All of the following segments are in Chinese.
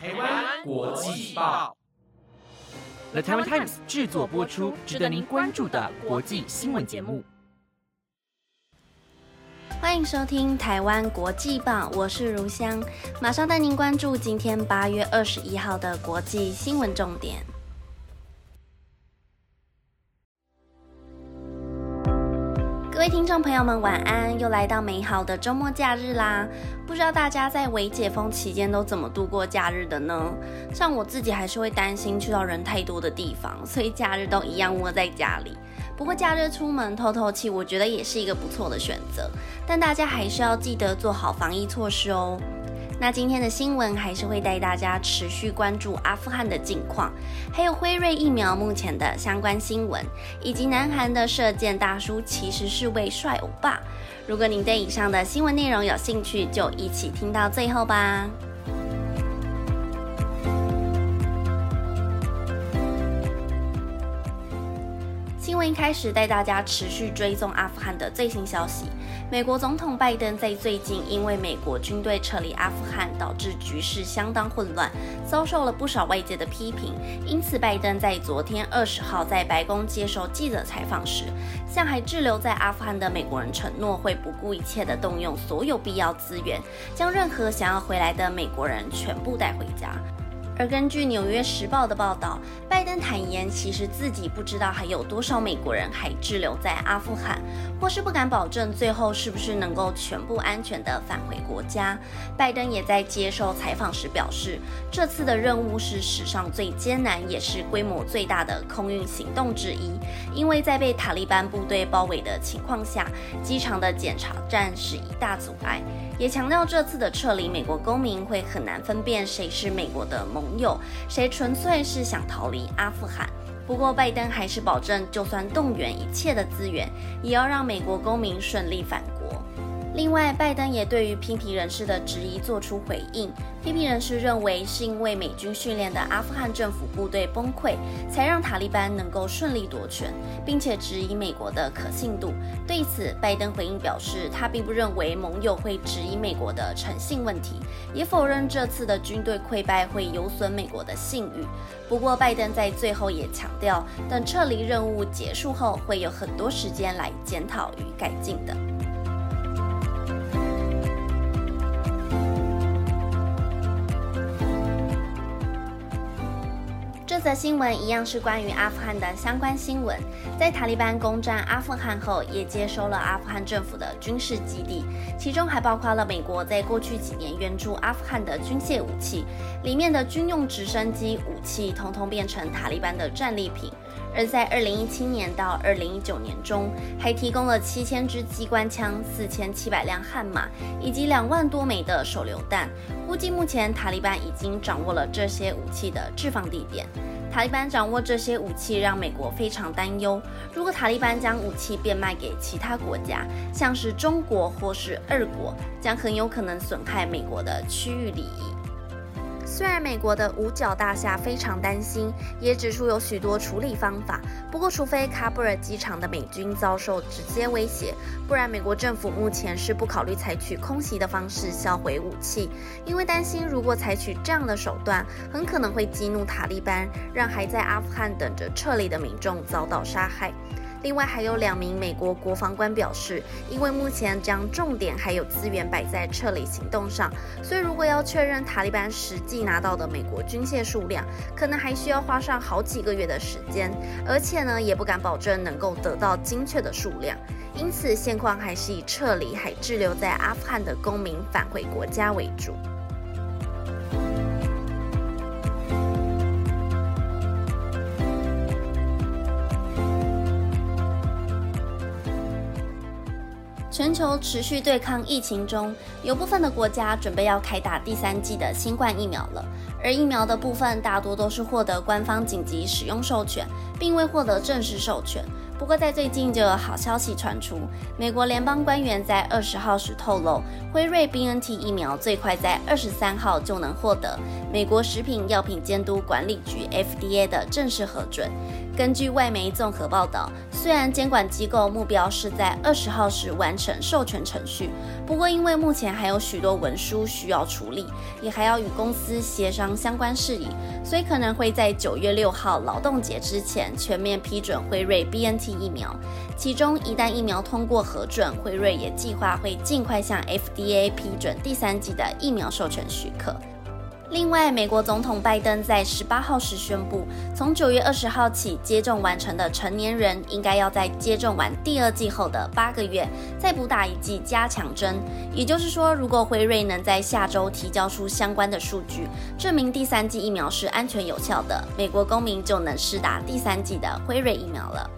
台湾国际报，The Taiwan Times 制作播出，值得您关注的国际新闻节目。欢迎收听《台湾国际报》，我是如香，马上带您关注今天八月二十一号的国际新闻重点。听众朋友们，晚安！又来到美好的周末假日啦。不知道大家在未解封期间都怎么度过假日的呢？像我自己还是会担心去到人太多的地方，所以假日都一样窝在家里。不过假日出门透透气，我觉得也是一个不错的选择。但大家还是要记得做好防疫措施哦。那今天的新闻还是会带大家持续关注阿富汗的近况，还有辉瑞疫苗目前的相关新闻，以及南韩的射箭大叔其实是位帅欧巴。如果您对以上的新闻内容有兴趣，就一起听到最后吧。新闻一开始带大家持续追踪阿富汗的最新消息。美国总统拜登在最近因为美国军队撤离阿富汗，导致局势相当混乱，遭受了不少外界的批评。因此，拜登在昨天二十号在白宫接受记者采访时，向还滞留在阿富汗的美国人承诺，会不顾一切地动用所有必要资源，将任何想要回来的美国人全部带回家。而根据《纽约时报》的报道，拜登坦言，其实自己不知道还有多少美国人还滞留在阿富汗，或是不敢保证最后是不是能够全部安全地返回国家。拜登也在接受采访时表示，这次的任务是史上最艰难，也是规模最大的空运行动之一，因为在被塔利班部队包围的情况下，机场的检查站是一大阻碍。也强调，这次的撤离，美国公民会很难分辨谁是美国的盟友，谁纯粹是想逃离阿富汗。不过，拜登还是保证，就算动员一切的资源，也要让美国公民顺利返。另外，拜登也对于批评人士的质疑做出回应。批评人士认为，是因为美军训练的阿富汗政府部队崩溃，才让塔利班能够顺利夺权，并且质疑美国的可信度。对此，拜登回应表示，他并不认为盟友会质疑美国的诚信问题，也否认这次的军队溃败会有损美国的信誉。不过，拜登在最后也强调，等撤离任务结束后，会有很多时间来检讨与改进的。这则新闻一样是关于阿富汗的相关新闻。在塔利班攻占阿富汗后，也接收了阿富汗政府的军事基地，其中还包括了美国在过去几年援助阿富汗的军械武器，里面的军用直升机武器通通变成塔利班的战利品。而在二零一七年到二零一九年中，还提供了七千支机关枪、四千七百辆悍马以及两万多枚的手榴弹。估计目前塔利班已经掌握了这些武器的置放地点。塔利班掌握这些武器，让美国非常担忧。如果塔利班将武器变卖给其他国家，像是中国或是二国，将很有可能损害美国的区域利益。虽然美国的五角大厦非常担心，也指出有许多处理方法。不过，除非喀布尔机场的美军遭受直接威胁，不然美国政府目前是不考虑采取空袭的方式销毁武器，因为担心如果采取这样的手段，很可能会激怒塔利班，让还在阿富汗等着撤离的民众遭到杀害。另外还有两名美国国防官表示，因为目前将重点还有资源摆在撤离行动上，所以如果要确认塔利班实际拿到的美国军械数量，可能还需要花上好几个月的时间，而且呢也不敢保证能够得到精确的数量。因此现况还是以撤离还滞留在阿富汗的公民返回国家为主。全球持续对抗疫情中，有部分的国家准备要开打第三季的新冠疫苗了。而疫苗的部分大多都是获得官方紧急使用授权，并未获得正式授权。不过在最近就有好消息传出，美国联邦官员在二十号时透露，辉瑞 BNT 疫苗最快在二十三号就能获得美国食品药品监督管理局 FDA 的正式核准。根据外媒综合报道，虽然监管机构目标是在二十号时完成授权程序，不过因为目前还有许多文书需要处理，也还要与公司协商相关事宜，所以可能会在九月六号劳动节之前全面批准辉瑞 BNT 疫苗。其中一旦疫苗通过核准，辉瑞也计划会尽快向 FDA 批准第三剂的疫苗授权许可。另外，美国总统拜登在十八号时宣布，从九月二十号起，接种完成的成年人应该要在接种完第二剂后的八个月再补打一剂加强针。也就是说，如果辉瑞能在下周提交出相关的数据，证明第三剂疫苗是安全有效的，美国公民就能施打第三剂的辉瑞疫苗了。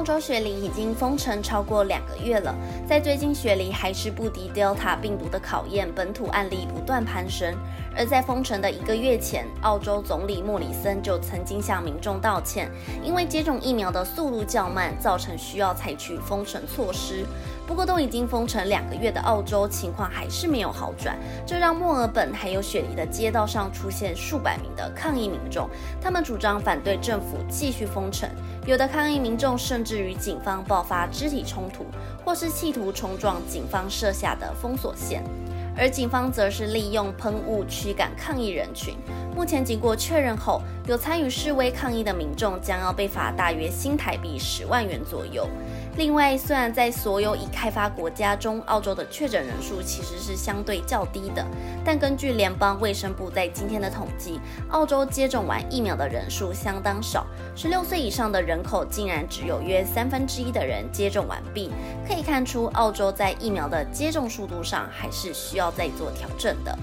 澳洲雪梨已经封城超过两个月了，在最近雪梨还是不敌 Delta 病毒的考验，本土案例不断攀升。而在封城的一个月前，澳洲总理莫里森就曾经向民众道歉，因为接种疫苗的速度较慢，造成需要采取封城措施。不过，都已经封城两个月的澳洲情况还是没有好转，这让墨尔本还有雪梨的街道上出现数百名的抗议民众，他们主张反对政府继续封城，有的抗议民众甚至与警方爆发肢体冲突，或是企图冲撞警方设下的封锁线。而警方则是利用喷雾驱赶抗议人群。目前经过确认后，有参与示威抗议的民众将要被罚大约新台币十万元左右。另外，虽然在所有已开发国家中，澳洲的确诊人数其实是相对较低的，但根据联邦卫生部在今天的统计，澳洲接种完疫苗的人数相当少，十六岁以上的人口竟然只有约三分之一的人接种完毕。可以看出，澳洲在疫苗的接种速度上还是需要再做调整的。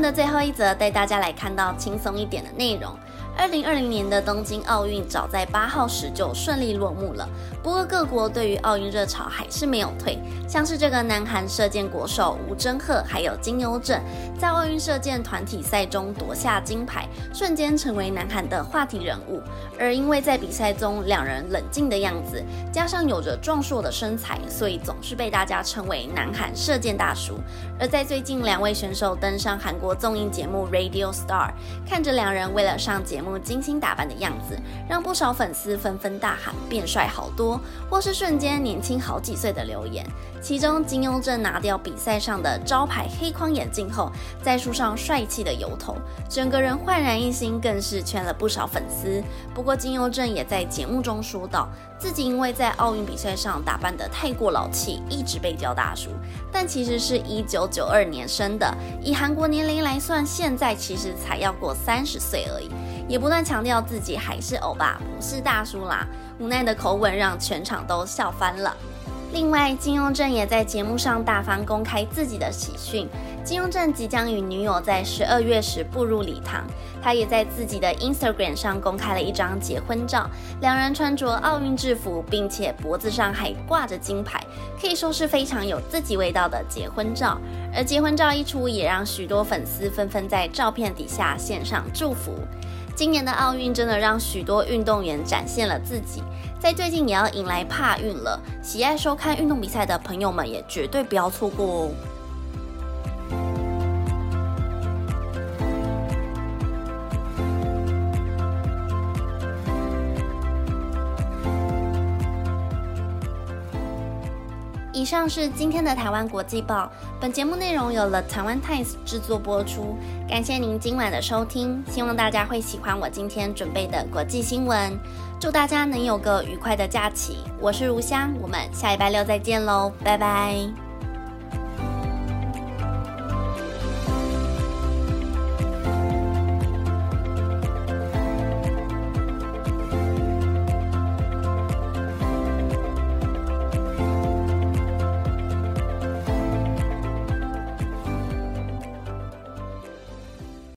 的最后一则，带大家来看到轻松一点的内容。二零二零年的东京奥运早在八号时就顺利落幕了，不过各国对于奥运热潮还是没有退。像是这个南韩射箭国手吴真赫，还有金优正，在奥运射箭团体赛中夺下金牌，瞬间成为南韩的话题人物。而因为在比赛中两人冷静的样子，加上有着壮硕的身材，所以总是被大家称为南韩射箭大叔。而在最近，两位选手登上韩国综艺节目 Radio Star，看着两人为了上节目精心打扮的样子，让不少粉丝纷纷大喊“变帅好多”或是瞬间年轻好几岁的留言。其中，金庸正拿掉比赛上的招牌黑框眼镜后，再梳上帅气的油头，整个人焕然一新，更是圈了不少粉丝。不过，金庸正也在节目中说道，自己因为在奥运比赛上打扮得太过老气，一直被叫大叔。但其实是一九九二年生的，以韩国年龄来算，现在其实才要过三十岁而已。也不断强调自己还是欧巴，不是大叔啦。无奈的口吻让全场都笑翻了。另外，金庸正也在节目上大方公开自己的喜讯。金庸正即将与女友在十二月时步入礼堂，他也在自己的 Instagram 上公开了一张结婚照，两人穿着奥运制服，并且脖子上还挂着金牌，可以说是非常有自己味道的结婚照。而结婚照一出，也让许多粉丝纷纷在照片底下献上祝福。今年的奥运真的让许多运动员展现了自己，在最近也要迎来帕运了，喜爱收看运动比赛的朋友们也绝对不要错过哦。以上是今天的台湾国际报。本节目内容由了台湾 Times 制作播出，感谢您今晚的收听，希望大家会喜欢我今天准备的国际新闻。祝大家能有个愉快的假期。我是如香，我们下礼拜六再见喽，拜拜。